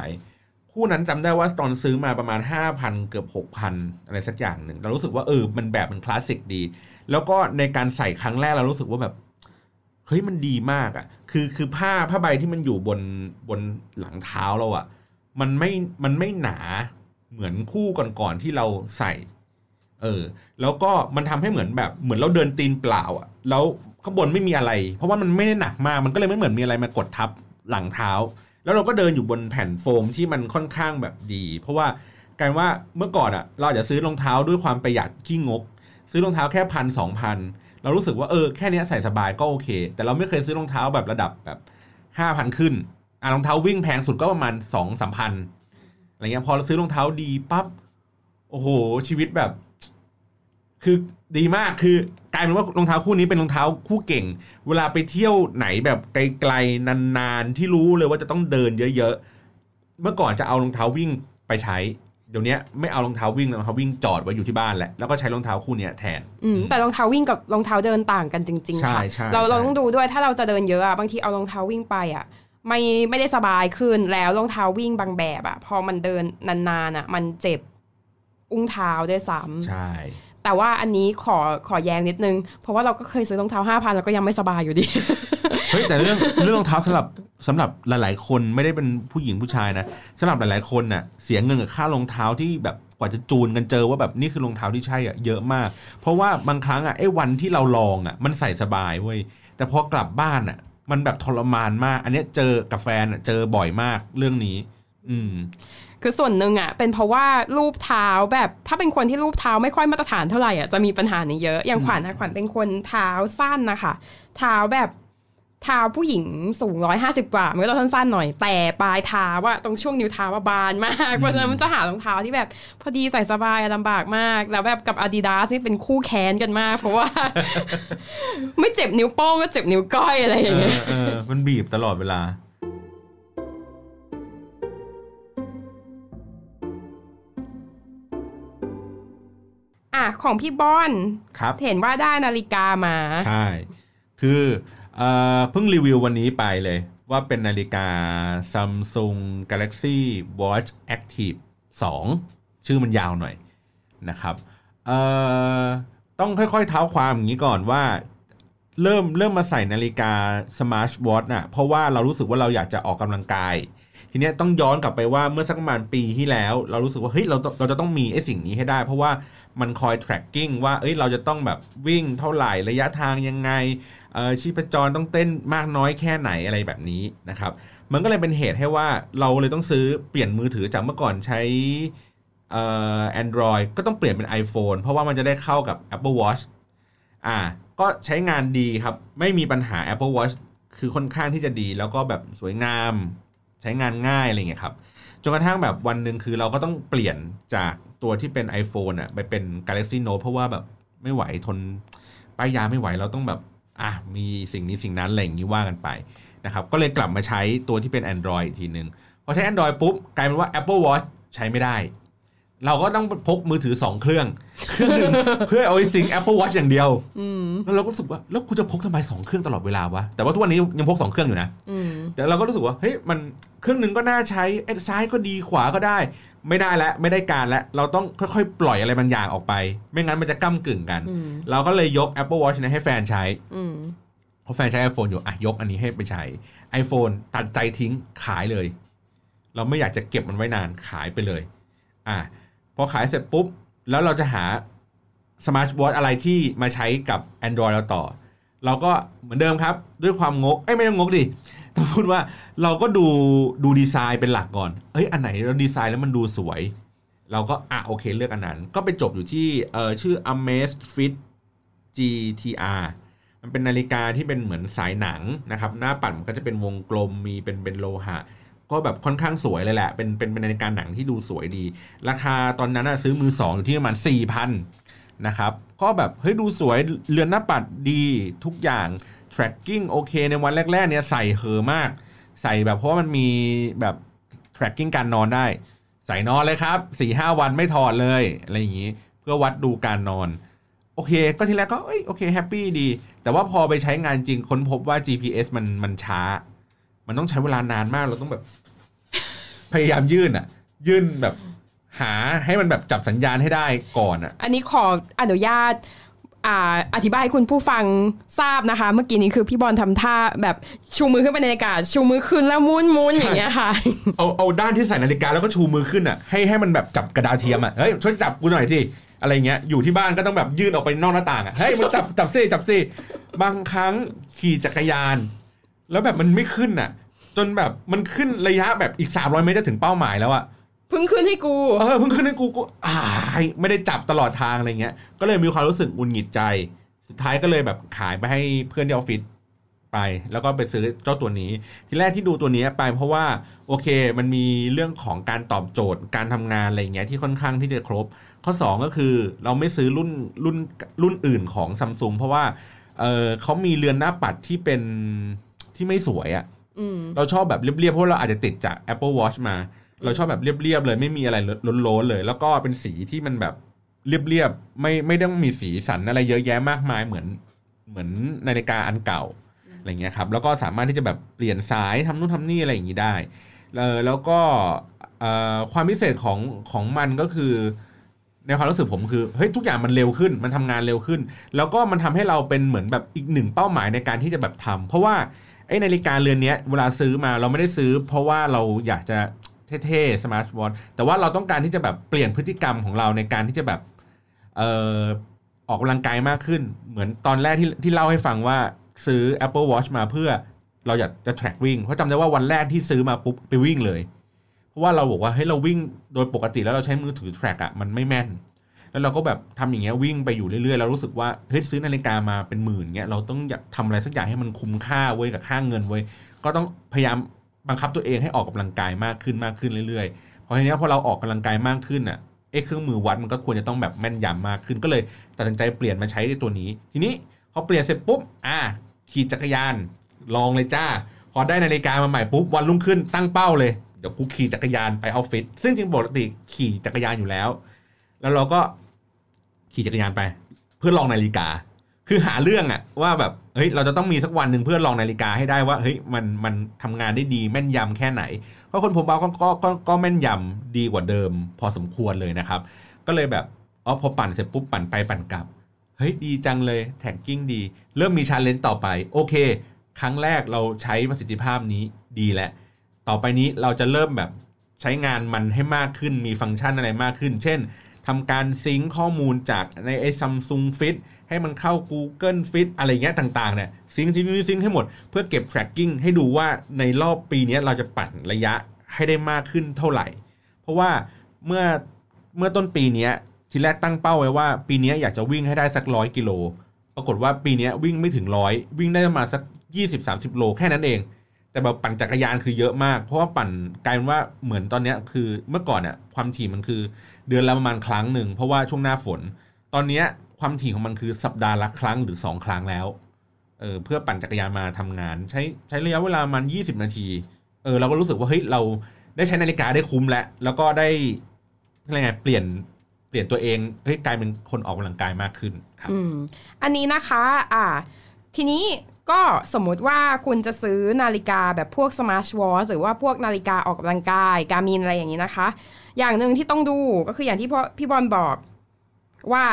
คู่นั้นจำได้ว่าตอนซื้อมาประมาณ 5,000 เกือบ 6,000 อะไรสักอย่างหนึ่งเรารู้สึกว่าเออมันแบบมันคลาสสิกดี แล้วก็ในการใส่ครั้งแรกเรารู้สึกว่าแบบเฮ้ยมันดีมากอะ่ะ คือคือผ้าผ้าใบที่มันอยู่บนบนหลังเท้าเราอะ่ะ มันไม่มันไม่หนาเหมือนคู่ก่อนๆที่เราใส่ เออ แล้วก็มันทำให้เหมือนแบบเหมือนเราเดินตีนเปล่าอะ่ะ แล้ว ข้างบนไม่มีอะไร เพราะว่ามันไม่ได้หนักมากมันก็เลยไม่เหมือนมีอะไรมากดทับหลังเท้า แล้วเราก็เดินอยู่บนแผ่นโฟมที่มันค่อนข้างแบบดี เพราะว่าการว่าเมื่อก่อนอะ่ะ เราจะซื้อรองเท้าด้วยความประหยัดขี้งก ซื้อรองเท้าแค่พันสองพันเรารู้สึกว่าเออแค่นี้ใส่สบายก็โอเค แต่เราไม่เคยซื้อรองเท้าแบบระดับแบบห้าพันขึ้นอะรองเท้าวิ่งแพงสุดก็ประมาณสองสามพันอะไรเงี้ยพอเราซื้อรองเท้าดีปั๊บโอ้โหชีวิตแบบ คือดีมากคือกลายเป็นว่ารองเท้าคู่นี้เป็นรองเท้าคู่เก่ง เวลาไปเที่ยวไหนแบบไกลๆนานๆที่รู้เลยว่าจะต้องเดินเยอะๆ เมื่อก่อนจะเอารองเท้าวิ่งไปใช้ เดี๋ยวนี้ไม่เอารองเท้าวิ่งรองเท้าวิ่งจอดไว้อยู่ที่บ้านแหละแล้วก็ใช้รองเท้าคู่เนี้ยแทนอืมแต่รองเท้าวิ่งกับรองเท้าเดินต่างกันจริงๆใช่ค่ะใช่เราใช่เราต้องดูด้วยถ้าเราจะเดินเยอะอะบางทีเอารองเท้าวิ่งไปอะไม่ไม่ได้สบายขึ้นแล้วรองเท้าวิ่งบางแบบอะพอมันเดินนานๆอะมันเจ็บอุ้งเท้าด้วยซ้ำใช่ แต่ว่าอันนี้ขอขอแย้งนิดนึง เพราะว่าเราก็เคยซื้อรองเท้าห้าพันแล้วก็ยังไม่สบายอยู่ดี เฮ้ยแต่เรื่องเรื่องรองเท้าสำหรับสำหรับหลาย ๆ คนไม่ได้เป็นผู้หญิงผู้ชายนะสำหรับหลาย ๆ คนน่ะเสียเงินกับค่ารองเท้าที่แบบกว่าจะจูนกันเจอว่าแบบนี่คือรองเท้าที่ใช่อะเยอะมาก เพราะว่าบางครั้งอะไอ้วันที่เราลองอะมันใส่สบายเว้ยแต่พอกลับบ้านอะ มันแบบทรมานมาก อันนี้เจอกับแฟนอะเจอบ่อยมากเรื่องนี้ อืม คือส่วนหนึ่งอะเป็นเพราะว่ารูปเท้าแบบถ้าเป็นคนที่รูปเท้าไม่ค่อยมาตรฐานเท่าไหร่อะจะมีปัญหานี้เยอะอย่างขวัญนะขวัญเป็นคนเท้าสั้นนะคะเท้าแบบเท้าผู้หญิงสูงร้อยห้าสิบกว่ามันก็จะสั้นๆหน่อยแต่ปลายเท้าว่าตรงช่วงนิ้วเท้าว่าบานมากเพราะฉะนั้นมันจะหารองเท้าที่แบบพอดีใส่สบายลำบากมาก แล้วแบบกับ Adidas นี่เป็นคู่แค้นกันมาก เพราะว่า ไม่เจ็บนิ้วโป้งก็เจ็บนิ้วก้อยอะไรอย่างเอเงี้ยอเออมันบีบตลอดเวลา ของพี่บอนครับเห็นว่าได้นาฬิกามา ใช่ คือเอ่อเพิ่งรีวิววันนี้ไปเลยว่าเป็นนาฬิกา Samsung Galaxy Watch Active 2 ชื่อมันยาวหน่อยนะครับเอ่อต้องค่อยๆเท้าความอย่างนี้ก่อนว่า เริ่มเริ่มมาใส่นาฬิกา Smart Watch น่ะเพราะว่าเรารู้สึกว่าเราอยากจะออกกำลังกาย ทีเนี้ยต้องย้อนกลับไปว่าเมื่อสักประมาณปีที่แล้ว เรารู้สึกว่าเฮ้ยเราต้องเราจะต้องมีไอ้สิ่งนี้ให้ได้ เพราะว่า มันคอย tracking ว่าเอ้ยเราจะต้องแบบวิ่งเท่าไหร่ระยะทางยังไงชีพจรต้องเต้นมากน้อยแค่ไหนอะไรแบบนี้นะครับ มันก็เลยเป็นเหตุให้ว่าเราเลยต้องซื้อเปลี่ยนมือถือจากเมื่อก่อนใช้เอ่อ Android ก็ต้องเปลี่ยนเป็น iPhone เพราะว่ามันจะได้เข้ากับ Apple Watch อ่าก็ใช้งานดีครับ ไม่มีปัญหา Apple Watch คือค่อนข้างที่จะดี แล้วก็แบบสวยงาม ใช้งานง่ายอะไรเงี้ยครับจนกระทั่งแบบวันหนึ่งคือเราก็ต้องเปลี่ยนจาก ตัวที่เป็น iPhone อะไปเป็น Galaxy Note เพราะว่าแบบไม่ไหวทนป้ายยาไม่ไหวเราต้องแบบอะมีสิ่งนี้สิ่งนั้นอะไรอย่างนี้ว่ากันไปนะครับก็เลยกลับมาใช้ตัวที่เป็น Android อีกทีหนึ่งพอใช้ Android ปุ๊บกลายเป็นว่า Apple Watch ใช้ไม่ได้ เราก็ต้องพกมือถือ 2 เครื่องเครื่องหนึ่งเพื่อเอาไว้ซิง Apple Watch อย่างเดียวอืมแล้วเราก็รู้สึกว่าแล้วกูจะพกทำไมสองเครื่องตลอดเวลาวะแต่ว่าทุกวันนี้ยังพกสองเครื่องอยู่นะอืมแต่เราก็รู้สึกว่าเฮ้ยมันเครื่องหนึ่งก็น่าใช้ไอ้ซ้ายก็ดีขวาก็ได้ ไม่ได้แล้วไม่ได้การแล้วเราต้องค่อยๆ ปล่อยอะไรบางอย่างออกไป ไม่งั้นมันจะก้ากึ่งกันอืมเราก็เลยยก Apple Watch เนี้ให้แฟนใช้อืมเพราะแฟนใช้ iPhone อยู่อะยกอันนี้ให้ไปใช้ iPhone ตัดใจทิ้งขายเลย เราไม่อยากจะเก็บมันไว้นานขายไปเลย อะพอขายเสร็จปุ๊บ แล้วเราจะหาสมาร์ทวอทอะไรที่มาใช้กับ Android เราต่อ เราก็เหมือนเดิมครับ ด้วยความงก เอ้ยไม่ต้องงกดิ ต้องพูดว่าเราก็ดูดูดีไซน์เป็นหลักก่อน เอ้ยอันไหนเราดีไซน์แล้วมันดูสวย เราก็อะโอเคเลือกอันนั้น ก็ไปจบอยู่ที่เออชื่อ Amazfit GTR มันเป็นนาฬิกาที่เป็นเหมือนสายหนังนะครับ หน้าปัดมันก็จะเป็นวงกลมมีเป็นเป็นโลหะ ก็แบบค่อนข้างสวยเลยแหละ เป็นเป็นเป็นนาฬิกาหนังที่ดูสวยดี ราคาตอนนั้นนะซื้อมือสองอยู่ที่ประมาณสี่พันนะครับก็แบบเฮ้ยดูสวยเรือนหน้าปัดดีทุกอย่าง tracking โอเค ในวันแรก ๆ เนี่ยใส่เห่อมาก ใส่แบบเพราะว่ามันมีแบบ tracking การนอนได้ ใส่นอนเลยครับสี่ห้าวันไม่ถอดเลยอะไรอย่างนี้ เพื่อวัดดูการนอน โอเค ก็ทีแรกก็เอ้ยโอเค happy ดี แต่ว่าพอไปใช้งานจริงค้นพบว่า GPS มันมันช้า มันต้องใช้เวลานานมากเราต้องแบบ พยายามยื่นอะยื่นแบบหาให้มันแบบจับสัญญาณให้ได้ก่อนอะอันนี้ขออนุญาต อ่าอธิบายให้คุณผู้ฟังทราบนะคะ เมื่อกี้นี้คือพี่บอลทำท่าแบบชูมือขึ้นไปในอากาศ ชูมือขึ้นแล้วมุนมุนใช่อย่างเงี้ยค่ะ เอาเอาด้านที่ใส่นาฬิกาแล้วก็ชูมือขึ้นอะให้ให้มันแบบจับกระดาษเทียมอะเฮ้ยช่วยจับกูหน่อยสิอะไรเงี้ยอยู่ที่บ้านก็ต้องแบบยื่นออกไปนอกหน้าต่างอะเฮ้ยมันจับจับซิจับซิบางครั้งขี่จักรยาน แล้วแบบมันไม่ขึ้นอะ จนแบบมันขึ้นระยะแบบอีก300เมตรจะถึงเป้าหมายแล้วอะเพิ่งขึ้นให้กู เออเพิ่งขึ้นให้กูกูอา ยไม่ได้จับตลอดทางอะไรเงี้ย ก็เลยมีความรู้สึกหงุนหงิดใจ สุดท้ายก็เลยแบบขายไปให้เพื่อนที่ออฟฟิศไป แล้วก็ไปซื้อเจ้าตัวนี้ ทีแรกที่ดูตัวนี้ไปเพราะว่าโอเคมันมีเรื่องของการตอบโจทย์การทำงานอะไรเงี้ยที่ค่อนข้างที่จะครบ ข้อ 2 ก็คือเราไม่ซื้อรุ่นรุ่นรุ่นอื่นของซัมซุงเพราะว่าเออเขามีเรือนหน้าปัดที่เป็นที่ไม่สวยอะอืมเราชอบแบบเรียบๆเพราะเราอาจจะติดจาก Apple Watch มา เราชอบแบบเรียบๆเลยไม่มีอะไรล้นๆเลย แล้วก็เป็นสีที่มันแบบเรียบๆไม่ไม่ต้องมีสีสันอะไรเยอะแยะมากมายเหมือนเหมือนนาฬิกาอันเก่าอะไรเงี้ยครับแล้วก็สามารถที่จะแบบเปลี่ยนสายทำนู่นทำนี่อะไรอย่างนี้ได้เออแล้วก็ความพิเศษของของมันก็คือในความรู้สึกผมคือเฮ้ยทุกอย่างมันเร็วขึ้น มันทำงานเร็วขึ้น แล้วก็มันทำให้เราเป็นเหมือนแบบอีกหนึ่งเป้าหมายในการที่จะแบบทำเพราะว่าไอ้นาฬิกาเรือนนี้เวลาซื้อมาเราไม่ได้ซื้อ เพราะว่าเราอยากจะ เท่ๆสมาร์ทวอทแต่ว่าเราต้องการที่จะแบบเปลี่ยนพฤติกรรมของเราในการที่จะแบบเอ่อออกกำลังกายมากขึ้น เหมือนตอนแรกที่ที่เล่าให้ฟังว่าซื้อ Apple Watch มาเพื่อเราอยากจะ track วิ่งเพราะจำได้ว่าวันแรกที่ซื้อมาปุ๊บไปวิ่งเลย เพราะว่าเราบอกว่าเฮ้ยเราวิ่งโดยปกติแล้วเราใช้มือถือ track อะมันไม่แม่น แล้วเราก็แบบทำอย่างเงี้ยวิ่งไปอยู่เรื่อยๆแล้วรู้สึกว่าเฮ้ยซื้อนาฬิกามาเป็นหมื่นเงี้ยเราต้องอยากทำอะไรสักอย่างให้มันคุ้มค่าเว้ยกับค่าเงินเว้ยก็ต้องพยายาม บังคับตัวเองให้ออกกำลังกายมากขึ้นมากขึ้นเรื่อยๆเพราะทีนี้พอเราออกกำลังกายมากขึ้นอะไอ้เครื่องมือวัดมันก็ควรจะต้องแบบแม่นยำมากขึ้นก็เลยตัดสินใจเปลี่ยนมาใช้ตัวนี้ ทีนี้พอเปลี่ยนเสร็จปุ๊บอะขี่จักรยาน ลองเลยจ้า พอได้นาฬิกามาใหม่ปุ๊บวันรุ่งขึ้นตั้งเป้าเลยเดี๋ยวกูขี่จักรยานไปออฟฟิศซึ่งจริงปกติขี่จักรยานอยู่แล้ว แล้วเราก็ขี่จักรยานไป เพื่อลองนาฬิกา คือหาเรื่องอะว่าแบบเฮ้ยเราจะต้องมีสักวันหนึ่งเพื่อลองนาฬิกาให้ได้ว่าเฮ้ยมันมันทำงานได้ดีแม่นยำแค่ไหนเพราะคนผมเอาก็ก็ก็ก็แม่นยำดีกว่าเดิม พอสมควรเลยนะครับ ก็เลยแบบอ๋อพอปั่นเสร็จปุ๊บปั่นไปปั่นกลับเฮ้ยดีจังเลย tracking ดี เริ่มมี challenge ต่อไปโอเค ครั้งแรกเราใช้ประสิทธิภาพนี้ดีแล้วต่อไปนี้เราจะเริ่มแบบใช้งานมันให้มากขึ้นมีฟังก์ชันอะไรมากขึ้น เช่นทำการซิงค์ข้อมูลจากในไอ้ซัมซุงฟิต ให้มันเข้า Google Fit อะไรเงี้ยต่างๆเนี่ยซิงค์ซิงค์ซิงค์ให้หมดเพื่อเก็บ tracking ให้ดูว่าในรอบปีนี้เราจะปั่นระยะให้ได้มากขึ้นเท่าไหร่ เพราะว่าเมื่อเมื่อต้นปีนี้ทีแรกตั้งเป้าไว้ว่า ปีนี้อยากจะวิ่งให้ได้สักร้อยกิโลปรากฏว่าปีนี้วิ่งไม่ถึงร้อยวิ่งได้ประมาณสัก 20-30 โลแค่นั้นเอง แต่แบบปั่นจักรยานคือเยอะมาก เพราะว่าปั่นกลายเป็นว่าเหมือนตอนนี้คือเมื่อก่อนเนี่ยความถี่มันคือ เดือนละประมาณครั้งหนึ่งเพราะว่าช่วงหน้าฝน ตอนเนี้ย ความถี่ของมันคือสัปดาห์ละครั้งหรือ2ครั้งแล้วเออเพื่อปั่นจักรยานมาทำงาน ใช้ใช้ระยะเวลามัน 20 นาทีเออเราก็รู้สึกว่าเฮ้ยเราได้ใช้นาฬิกาได้คุ้มแล้วแล้วก็ได้อะไรไงเปลี่ยนเปลี่ยนตัวเองเฮ้ยกลายเป็นคนออกกำลังกายมากขึ้นครับอืมอันนี้นะคะอ่าทีนี้ก็สมมุติว่าคุณจะซื้อนาฬิกาแบบพวก smart watch หรือว่าพวกนาฬิกาออกกำลังกาย Garmin อะไรอย่างนี้นะคะ อย่างหนึ่งที่ต้องดูก็คืออย่างที่พ่อพี่บอลบอกว่า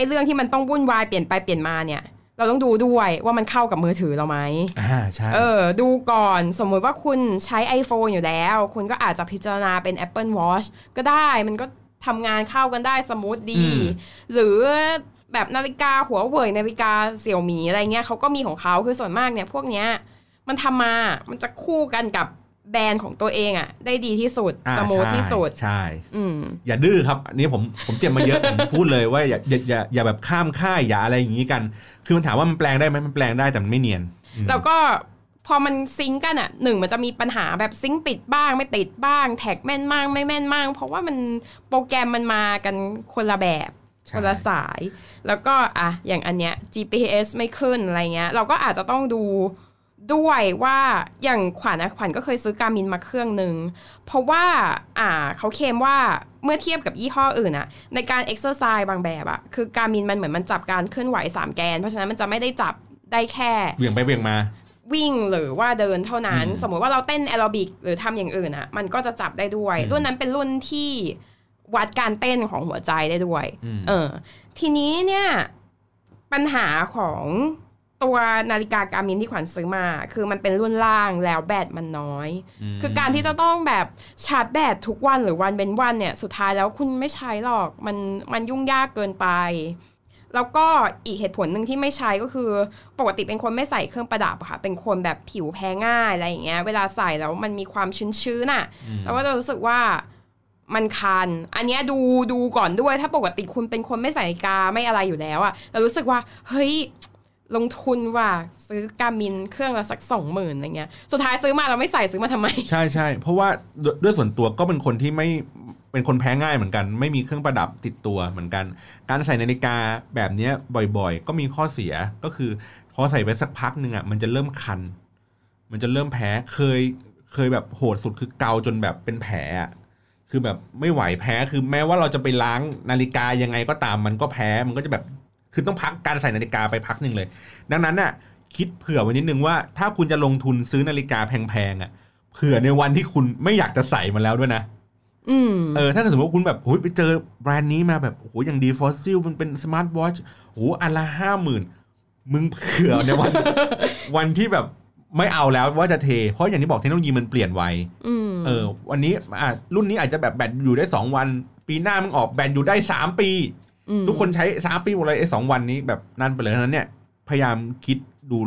อ้เรื่องที่มันต้องวุ่นวายเปลี่ยนไปเปลี่ยนมาเนี่ย เราต้องดูด้วยว่ามันเข้ากับมือถือเราไหมอ่าใช่เออ ดูก่อนสมมุติว่าคุณใช้ iPhone อยู่แล้ว คุณก็อาจจะพิจารณาเป็น Apple Watch ก็ได้มันก็ทำงานเข้ากันได้ smooth ดี หรือแบบนาฬิกาหัวเว่ยนาฬิกา Xiaomi อะไรเงี้ยเขาก็มีของเขาคือส่วนมากเนี่ยพวกเนี้ยมันทำมา มันจะคู่กันกับ แบรนด์ของตัวเองอะได้ดีที่สุดอ่า smooth ใช่ที่สุด ใช่อืมอย่าดื้อครับ อันนี้ผมผมเจ็บมาเยอะ ผมพูดเลยว่าอย่าอย่าอย่าอย่าแบบข้ามค่ายอย่าอะไรอย่างนี้กัน คือมันถามว่ามันแปลงได้ไหมมันแปลงได้แต่มันไม่เนียนอืมแล้วก็พอมัน sync กันอะหนึ่งมันจะมีปัญหาแบบ sync ติดบ้างไม่ติดบ้าง track แม่นมากไม่แม่นมาก เพราะว่ามันโปรแกรมมันมากันคนละแบบใช่คนละสาย แล้วก็อะอย่างอันเนี้ย GPS ไม่ขึ้นอะไรเงี้ย เราก็อาจจะต้องดู ด้วยว่าอย่างขวัญนะขวัญก็เคยซื้อ Garmin มาเครื่องหนึ่งเพราะว่าอ่าเขาเคลมว่าเมื่อเทียบกับยี่ห้ออื่นอะในการเอ็กซ์ไซส์บางแบบอะคือ Garmin มันเหมือนมันจับการเคลื่อนไหวสามแกน เพราะฉะนั้นมันจะไม่ได้จับได้แค่เบี่ยงไปเบี่ยงมา วิ่งหรือว่าเดินเท่านั้นอืมสมมุติว่าเราเต้นแอโรบิกหรือทำอย่างอื่นอะมันก็จะจับได้ด้วยอืมรุ่นนั้นเป็นรุ่นที่วัดการเต้นของหัวใจได้ด้วยอืมเออทีนี้เนี่ยปัญหาของ ตัวนาฬิกาการมินที่ขวัญซื้อมา คือมันเป็นรุ่นล่างแล้วแบตมันน้อยมคือการที่จะต้องแบบชาร์จแบตทุกวันหรือวันเป็นวันเนี่ย สุดท้ายแล้วคุณไม่ใช้หรอกมันมันยุ่งยากเกินไป แล้วก็อีกเหตุผลหนึ่งที่ไม่ใช้ก็คือ ปกติเป็นคนไม่ใส่เครื่องประดับอะค่ะ เป็นคนแบบผิวแพ้ง่ายอะไรอย่างเงี้ย เวลาใส่แล้วมันมีความชื้นๆน่ะอืมแล้วก็จะรู้สึกว่ามันคัน อันเนี้ยดูดูก่อนด้วย ถ้าปกติคุณเป็นคนไม่ใส่นาฬิกาไม่อะไรอยู่แล้วอะเรารู้สึกว่า เฮ้ย ลงทุนว่าซื้อกามินเครื่องละสักสองหมื่นอะไรเงี้ยสุดท้ายซื้อมาเราไม่ใส่ซื้อมาทำไม ใช่ใช่เพราะว่าด้วยส่วนตัวก็เป็นคนที่ไม่เป็นคนแพ้ง่ายเหมือนกัน ไม่มีเครื่องประดับติดตัวเหมือนกัน การใส่นาฬิกาแบบเนี้ยบ่อยๆ ก็มีข้อเสียก็คือพอใส่ไปสักพักหนึ่งอะมันจะเริ่มคัน มันจะเริ่มแพ้เคยเคยแบบโหดสุดคือเกาจนแบบเป็นแผลคือแบบไม่ไหวแพ้คือแม้ว่าเราจะไปล้างนาฬิกายังไงก็ตามมันก็แพ้มันก็จะแบบ คือต้องพักการใส่นาฬิกาไปพักหนึ่งเลย ดังนั้นน่ะคิดเผื่อไว้นิดนึงว่า ถ้าคุณจะลงทุนซื้อนาฬิกาแพงๆอะเผื่อในวันที่คุณไม่อยากจะใส่มันแล้วด้วยนะอืมเออถ้าสมมติว่าคุณแบบโอ้ยไปเจอแบรนด์นี้มาแบบโอ้โหอย่างดี Fossil มันเป็นสมาร์ทวอชโอ้โหอันละห้าหมื่นมึงเผื่อในวัน วันที่แบบไม่เอาแล้วว่าจะเท เพราะอย่างที่บอกเทคโนโลยีมันเปลี่ยนไวอืมเออ วันนี้อะรุ่นนี้อาจจะแบบแบตอยู่ได้2วัน ปีหน้ามึงออกแบตอยู่ได้3ปี ทุกคนใช้3ปีหมดเลยไอ้สองวันนี้แบบนั่นไปเลยนั้นเนี่ย พยายามคิดดู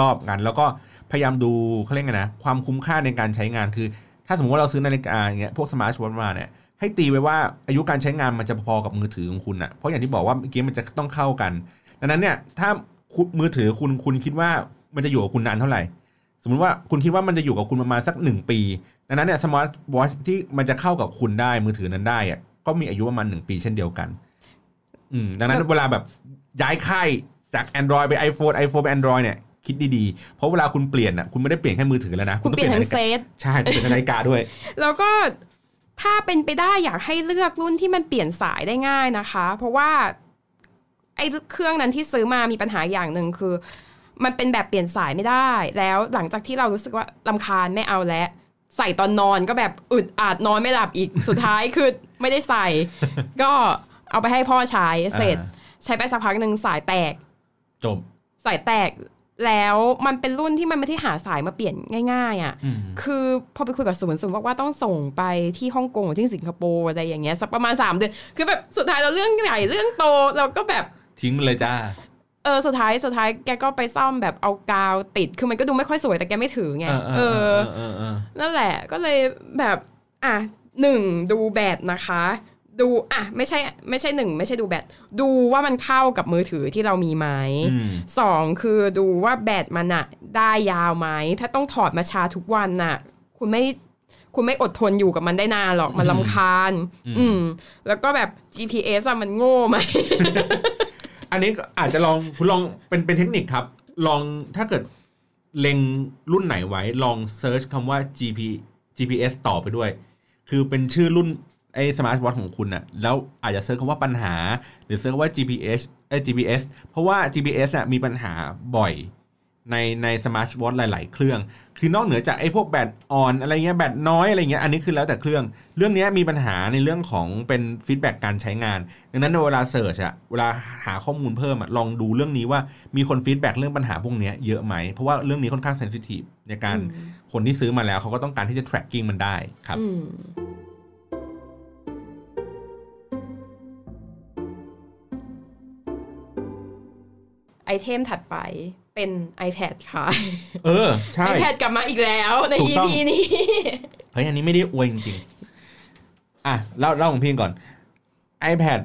รอบๆกันแล้วก็พยายามดูเขาเรียกไงนะความคุ้มค่าในการใช้งานคือ ถ้าสมมติว่าเราซื้อนาฬิกาอย่างเงี้ยพวกสมาร์ทวอทมาเนี่ยให้ตีไว้ว่าอายุการใช้งานมันจะพอกับมือถือของคุณอะเพราะอย่างที่บอกว่าเมื่อกี้มันจะต้องเข้ากัน ดังนั้นเนี่ยถ้ามือถือคุณคุณคิดว่ามันจะอยู่กับคุณนานเท่าไหร่ สมมติว่าคุณคิดว่ามันจะอยู่กับคุณประมาณสักหนึ่งปี ดังนั้นเนี่ยสมาร์ทวอทที่มันจะเข้ากับคุณได้มือถือนั้นได้อะก็มีอายุประมาณหนึ่งปีเช่นเดียวกัน อืมดังนั้นเวลาแบบย้ายค่ายจาก Android ไป iPhone iPhone ไป Android เนี่ยคิดดีๆ เพราะเวลาคุณเปลี่ยนอะคุณไม่ได้เปลี่ยนแค่มือถือแล้วนะ คุณเปลี่ยนทั้งฬิเซกาตใช่คุณเปลี่ยนทั้งนาฬิกาด้วย แล้วก็ถ้าเป็นไปได้อยากให้เลือกรุ่นที่มันเปลี่ยนสายได้ง่ายนะคะ เพราะว่าไอ้เครื่องนั้นที่ซื้อมามีปัญหาอย่างหนึ่งคือ มันเป็นแบบเปลี่ยนสายไม่ได้ แล้วหลังจากที่เรารู้สึกว่าลำคาญไม่เอาแล้วใส่ตอนนอนก็แบบอึดอัดนอนไม่หลับอีกสุดท้ายคือไม่ได้ใส่ ก็ เอาไปให้พ่อใช้เสร็จอ่าใช้ไปสักพักหนึ่งสายแตก จบ สายแตกแล้วมันเป็นรุ่นที่มันไม่ได้หาสายมาเปลี่ยนง่าย ๆอะอืมคือพอไปคุยกับศูนย์ศูนย์บอกว่าต้องส่งไปที่ฮ่องกงหรือที่สิงคโปร์อะไรอย่างเงี้ยสักประมาณ3เดือนคือแบบสุดท้ายเราเรื่องใหญ่เรื่องโตเราก็แบบทิ้งมันเลยจ้าเออสุดท้ายสุดท้ายแกก็ไปซ่อมแบบเอากาวติด คือมันก็ดูไม่ค่อยสวยแต่แกไม่ถือไงเออเอเอออเออเออนั่นแหละก็เลยแบบอะหนึ่งดูแบตนะคะ ดูอะไม่ใช่ไม่ใช่หนึ่งไม่ใช่ดูแบตดูว่ามันเข้ากับมือถือที่เรามีไหมอืมสองคือดูว่าแบตมันอะได้ยาวไหมถ้าต้องถอดมาชาร์จทุกวันน่ะ คุณไม่คุณไม่อดทนอยู่กับมันได้นานหรอกมันลำคาญ อืมอืมแล้วก็แบบ GPS อะมันโง่ไหม อันนี้ก็อาจจะลองคุณลองเป็นเป็นเทคนิคครับ ลองถ้าเกิดเล็งรุ่นไหนไว้ ลอง search คำว่า GP GPS ต่อไปด้วย คือเป็นชื่อรุ่น ไอ้สมาร์ทวอทของคุณน่ะแล้วอาจจะ search คำว่าปัญหา หรือ search คำว่า GPS เอ้ย GPS เพราะว่า GPS อะมีปัญหาบ่อยในในสมาร์ทวอทหลาย ๆ เครื่อง คือนอกเหนือจากไอ้พวกแบตอ่อนอะไรเงี้ยแบตน้อยอะไรเงี้ยอันนี้คือแล้วแต่เครื่อง เรื่องเนี้ยมีปัญหาในเรื่องของเป็น feedback การใช้งาน ดังนั้นเวลา search อะเวลาหาข้อมูลเพิ่มอะลองดูเรื่องนี้ว่ามีคน feedback เรื่องปัญหาพวกเนี้ยเยอะไหม เพราะว่าเรื่องนี้ค่อนข้าง sensitive ในการอืมคนที่ซื้อมาแล้วเขาก็ต้องการที่จะ tracking มันได้ครับ item ถัดไปเป็น iPad ค่ะ เออ ใช่ iPad กลับมาอีกแล้วในถูกต้อง EP นี้ เฮ้ย อันนี้ไม่ได้อวยจริงๆ อะ เล่าเล่าของพี่ก่อน iPad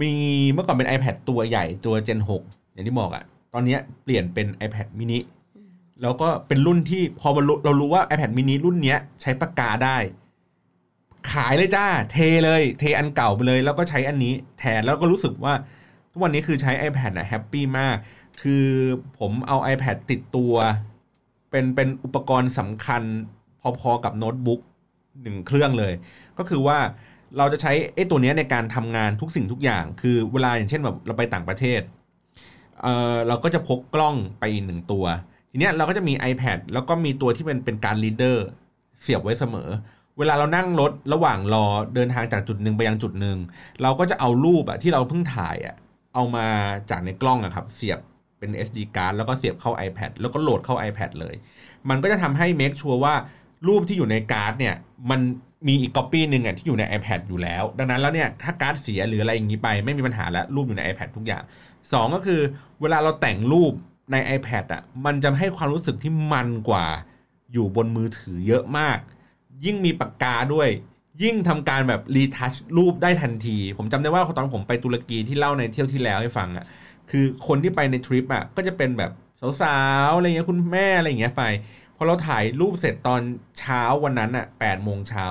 มีเมื่อก่อนเป็น iPad ตัวใหญ่ตัว Gen 6 อย่างที่บอกอะตอนเนี้ยเปลี่ยนเป็น iPad mini แล้วก็เป็นรุ่นที่พอเรารู้เรารู้ว่า iPad mini รุ่นเนี้ยใช้ปากกาได้ ขายเลยจ้า เทเลย เทอันเก่าไปเลย แล้วก็ใช้อันนี้แทนแล้วก็รู้สึกว่าทุกวันนี้คือใช้ iPad อะ happy มาก คือผมเอา iPad ติดตัว เป็นเป็นอุปกรณ์สำคัญพอๆกับโน้ตบุ๊กหนึ่งเครื่องเลย ก็คือว่าเราจะใช้ไอ้ตัวนี้ในการทำงานทุกสิ่งทุกอย่าง คือเวลาอย่างเช่นแบบเราไปต่างประเทศเออเราก็จะพกกล้องไปอีกหนึ่งตัว ทีเนี้ยเราก็จะมี iPad แล้วก็มีตัวที่เป็นเป็น card reader เสียบไว้เสมอ เวลาเรานั่งรถระหว่างรอเดินทางจากจุดหนึ่งไปยังจุดหนึ่งเราก็จะเอารูปอะที่เราเพิ่งถ่ายอะเอามาจากในกล้องอะครับ เสียบ เป็น SD card แล้วก็เสียบเข้า iPad แล้วก็โหลดเข้า iPad เลย มันก็จะทำให้ make sure ว่ารูปที่อยู่ในการ์ดเนี่ยมันมีอีกก๊อปปี้หนึ่งอะที่อยู่ใน iPad อยู่แล้ว ดังนั้นแล้วเนี่ยถ้าการ์ดเสียหรืออะไรอย่างนี้ไปไม่มีปัญหาแล้วรูปอยู่ใน iPad ทุกอย่าง 2 ก็คือเวลาเราแต่งรูปใน iPad อะมันจะให้ความรู้สึกที่มันกว่าอยู่บนมือถือเยอะมาก ยิ่งมีปากกาด้วย ยิ่งทำการแบบรีทัชรูปได้ทันที ผมจำได้ว่าตอนผมไปตุรกีที่เล่าในเที่ยวที่แล้วให้ฟังอะ คือคนที่ไปในทริปอะก็จะเป็นแบบสาวๆอะไรเงี้ยคุณแม่อะไรเงี้ยไปพอเราถ่ายรูปเสร็จตอนเช้าวันนั้นอะแปดโมงเช้า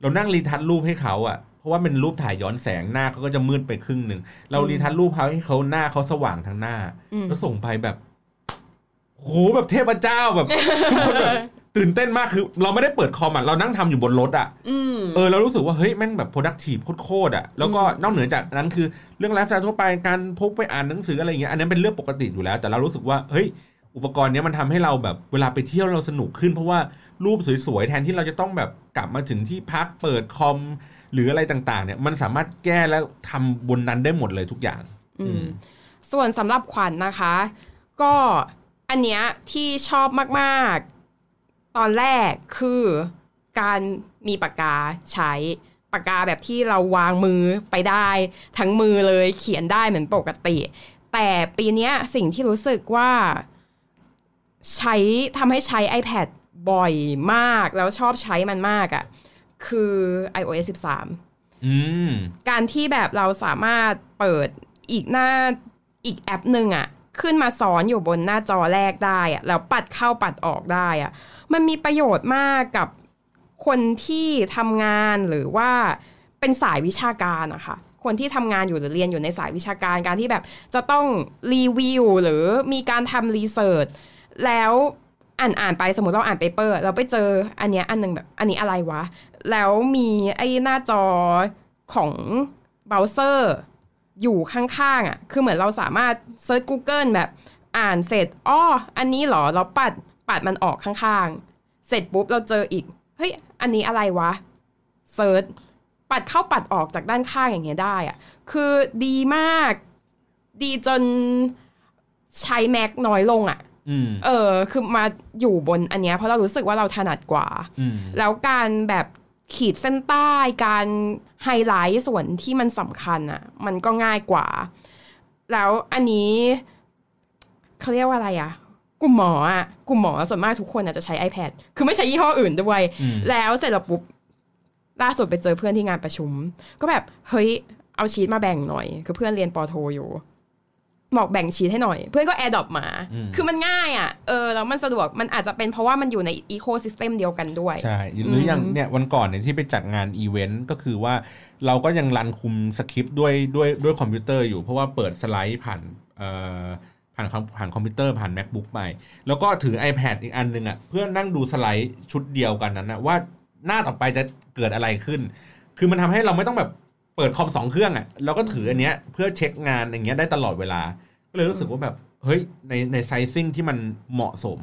เรานั่งรีทัชรูปให้เขาอะเพราะว่าเป็นรูปถ่ายย้อนแสงหน้าเขาก็จะมืดไปครึ่งหนึ่งเรารีทัชรูปเขาให้เขาหน้าเขาสว่างทั้งหน้าอืมแล้วส่งไปแบบโหแบบเทพเจ้าแบบทุกคนแบบ ตื่นเต้นมากคือ เราไม่ได้เปิดคอมอะเรานั่งทำอยู่บนรถอะอืมเออเรารู้สึกว่าเฮ้ยแม่งแบบ productive โคตรๆอะแล้วก็นอกเหนือจากนั้นคือเรื่องไลฟ์สไตล์ทั่วไปการพกไปอ่านหนังสืออะไรอย่างเงี้ยอันนั้นเป็นเรื่องปกติอยู่แล้ว แต่เรารู้สึกว่าเฮ้ยอุปกรณ์เนี้ยมันทำให้เราแบบเวลาไปเที่ยวเราสนุกขึ้น เพราะว่ารูปสวยๆแทนที่เราจะต้องแบบกลับมาถึงที่พักเปิดคอม หรืออะไรต่างๆ เนี่ยมันสามารถแก้แล้วทำบนนั้นได้หมดเลยทุกอย่าง อือืมมส่วนสำหรับขวัญนะคะ ก็อันเนี้ยที่ชอบมากๆ ตอนแรกคือการมีปากกาใช้ปากกาแบบที่เราวางมือไปได้ ทั้งมือเลยเขียนได้เหมือนปกติ แต่ปีเนี้ยสิ่งที่รู้สึกว่า ใช้ทำให้ใช้ iPad บ่อยมาก แล้วชอบใช้มันมากอะ่ะ คือ iOS 13อืมการที่แบบเราสามารถเปิดอีกหน้าอีกแอปหนึ่งอะ ขึ้นมาซ้อนอยู่บนหน้าจอแรกได้อะแล้วปัดเข้าปัดออกได้อะมันมีประโยชน์มากกับคนที่ทำงานหรือว่าเป็นสายวิชาการอะค่ะคนที่ทำงานอยู่หรือเรียนอยู่ในสายวิชาการการที่แบบจะต้องรีวิวหรือมีการทำ research แล้วอ่านอ่านไปสมมติเราอ่าน paper เราไปเจออันเนี้ยอันหนึงแบบอันนี้อะไรวะ แล้วมีไอ้หน้าจอของเบราว์เซอร์ อยู่ข้างๆอะ คือเหมือนเราสามารถ search Google แบบอ่านเสร็จอ้ออันนี้เหรอ เราปัดปัดมันออกข้างๆ เสร็จปุ๊บเราเจออีก เฮ้ย อันนี้อะไรวะ search ปัดเข้าปัดออกจากด้านข้างอย่างเงี้ยได้อะ คือดีมาก ดีจนใช้ Mac น้อยลงอะอืมเออ คือมาอยู่บนอันเนี้ยเพราะเรารู้สึกว่าเราถนัดกว่าอืมแล้วการแบบ ขีดเส้นใต้การไฮไลท์ส่วนที่มันสำคัญอะ่ะ มันก็ง่ายกว่า แล้วอันนี้เขาเรียกว่าอะไรอะ่ะกลุ่มหมออะ่ะกลุ่มหมอส่วนมากทุกคนอาจจะใช้ iPad คือไม่ใช้ยี่ห้ออื่นด้วย แล้วเสร็จแล้วปุ๊บล่าสุดไปเจอเพื่อนที่งานประชุม ก็แบบเฮ้ยเอาชีตมาแบ่งหน่อย คือเพื่อนเรียนปอโทอยู่ บอกแบ่งชีตให้หน่อย เพื่อนก็ AirDrop มาอืมคือมันง่ายอะ่ะเออแล้วมันสะดวกมันอาจจะเป็นเพราะว่ามันอยู่ใน ecosystem เดียวกันด้วย ใช่ หรืออย่างเนี่ยวันก่อนเนี่ยที่ไปจัดงานอีเวนต์ก็คือว่าเราก็ยัง run คุมสคริปต์ด้วยด้วยด้วยคอมพิวเตอร์อยู่เพราะว่าเปิดสไลด์ผ่านเอ่อผ่านคอมผ่านคอมพิวเตอร์ผ่าน MacBook ไป แล้วก็ถือ iPad อีกอันหนึงอะเพื่อนั่งดูสไลด์ชุดเดียวกันนั้นนะว่าหน้าต่อไปจะเกิดอะไรขึ้น คือมันทำให้เราไม่ต้องแบบ เปิดคอมสองเครื่องอะเราก็ถืออันเนี้ยเพื่อเช็คงานอย่างเงี้ยได้ตลอดเวลา ก็เลยรู้สึกว่าแบบเฮ้ยในในไซซิ่งที่มันเหมาะสม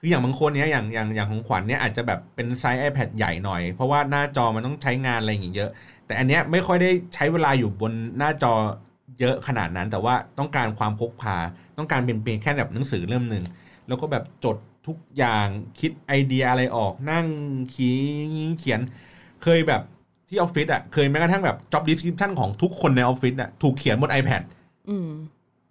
คืออย่างบางคนเนี้ยอย่างอย่างอย่างของขวัญเนี้ยอาจจะแบบเป็นไซส์ iPad ใหญ่หน่อย เพราะว่าหน้าจอมันต้องใช้งานอะไรอย่างเงี้ยเยอะ แต่อันเนี้ยไม่ค่อยได้ใช้เวลาอยู่บนหน้าจอเยอะขนาดนั้น แต่ว่าต้องการความพกพา ต้องการเป็นเพียงแค่แบบหนังสือเล่มหนึ่งแล้วก็แบบจดทุกอย่างคิดไอเดียอะไรออกนั่งขีเขียนเคยแบบ ที่ออฟฟิศอะเคยแม้กระทั่งแบบ job description ของทุกคนในออฟฟิศอะถูกเขียนบน iPad อืม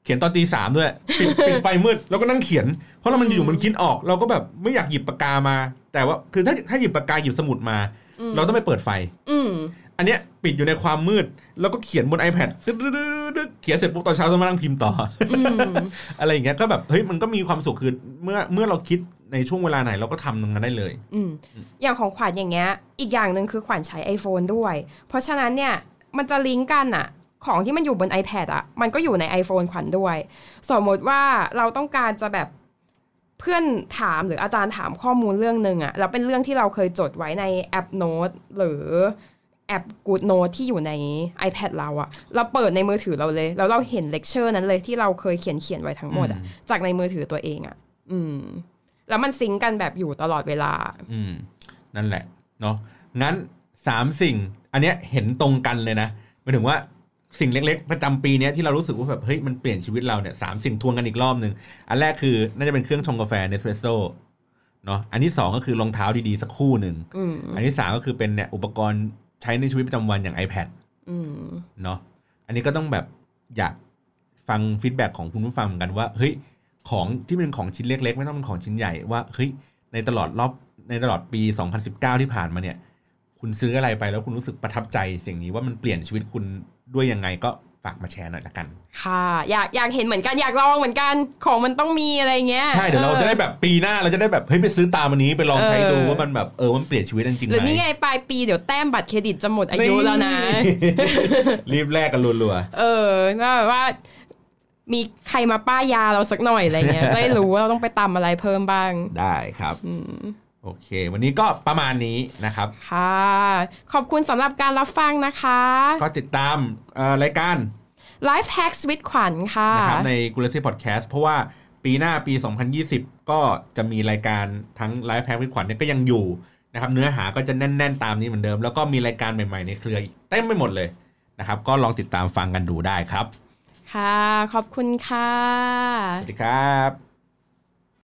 เขียนตอนตีสามด้วยปิดปิดไฟมืดแล้วก็นั่งเขียน เพราะเรามันอยู่มันคิดออก เราก็แบบไม่อยากหยิบปากกามา แต่ว่าคือถ้าถ้าหยิบปากกาหยิบสมุดมาอืมเราต้องไปเปิดไฟอืมอันเนี้ยปิดอยู่ในความมืด แล้วก็เขียนบน iPad ตึ๊ดๆๆๆเขียนเสร็จปุ๊บตอนเช้าต้องมานั่งพิมพ์ต่ออืมอะไรอย่างเงี้ยก็แบบเฮ้ยมันก็มีความสุขคือเมื่อเมื่อเราคิด ในช่วงเวลาไหนเราก็ทำตรงนั้นได้เลยอืมอย่างของขวัญอย่างเงี้ย อีกอย่างหนึ่งคือขวัญใช้ iPhone ด้วย เพราะฉะนั้นเนี่ยมันจะลิงก์กันอะของที่มันอยู่บน iPad อะมันก็อยู่ใน iPhone ขวัญด้วย สมมติว่าเราต้องการจะแบบเพื่อนถามหรืออาจารย์ถามข้อมูลเรื่องหนึ่งอะแล้วเป็นเรื่องที่เราเคยจดไว้ในแอปโน้ตหรือแอป GoodNotes ที่อยู่ใน iPad เราอะเราเปิดในมือถือเราเลย แล้วเราเห็นเลคเชอร์นั้นเลยที่เราเคยเขียนเขียนไว้ทั้งหมดอะอืมจากในมือถือตัวเองอะอืม แล้วมัน sync กันแบบอยู่ตลอดเวลา อืม นั่นแหละเนาะงั้นสามสิ่ง อันเนี้ยเห็นตรงกันเลยนะหมายถึงว่าสิ่งเล็ก ๆ ประจำปีเนี้ยที่เรารู้สึกว่าแบบเฮ้ยมันเปลี่ยนชีวิตเราเนี่ยสามสิ่งทวนกันอีกรอบหนึ่งอันแรกคือน่าจะเป็นเครื่องชงกาแฟเนสเ r รสโซ่เนาะอันที่สองก็คือรองเท้าดีๆสักคู่หนึ่งอืมอันที่สามก็คือเป็นเนี่ยอุปกรณ์ใช้ในชีวิตประจำวันอย่าง iPad อืมเนาะอันนี้ก็ต้องแบบอยากฟัง feedback ของคุณผู้ฟังเหมือนกันว่าเฮ้ย ของที่เป็นของชิ้นเล็ก ๆ ไม่ต้องเป็นของชิ้นใหญ่ว่าเฮ้ยในตลอดรอบในตลอดปี 2019 ที่ผ่านมาเนี่ย คุณซื้ออะไรไปแล้วคุณรู้สึกประทับใจสิ่งนี้ว่ามันเปลี่ยนชีวิตคุณด้วยยังไงก็ฝากมาแชร์หน่อยละกัน ค่ะ อยากอยากเห็นเหมือนกันอยากลองเหมือนกันของมันต้องมีอะไรเงี้ยใช่เดี๋ยวเราจะได้แบบปีหน้าเราจะได้แบบเฮ้ยไปซื้อตามอันนี้ไปลองใช้ดูเออว่ามันแบบเออมันเปลี่ยนชีวิตจริงๆหรือไหมนี่ไงปลายปีเดี๋ยวแต้มบัตรเครดิตจะหมดอายุแล้วนะ รีบแลกกันรัวๆเออก็แบบว่า มีใครมาป้ายยาเราสักหน่อยอะไรเงี้ยจะได้รู้ว่าเราต้องไปตำอะไรเพิ่มบ้าง ได้ครับอืมโอเค วันนี้ก็ประมาณนี้นะครับ ค่ะ ขอบคุณสำหรับการรับฟังนะคะ ก็ติดตามเอ่อรายการ Life Hacks with ขวัญค่ะนะครับในกูล a ซี่พอดแคสต์เพราะว่าปีหน้าปี 2020 ก็จะมีรายการทั้งไลฟ์แพ็กวิขวัญเนี่ยก็ยังอยู่นะครับเนื้อหาก็จะแน่น ๆ ตามนี้เหมือนเดิม แล้วก็มีรายการใหม่ๆในเครืออีกเต็มไปหมดเลยนะครับ ก็ลองติดตามฟังกันดูได้ครับ ค่ะ ขอบคุณค่ะ สวัสดีครับ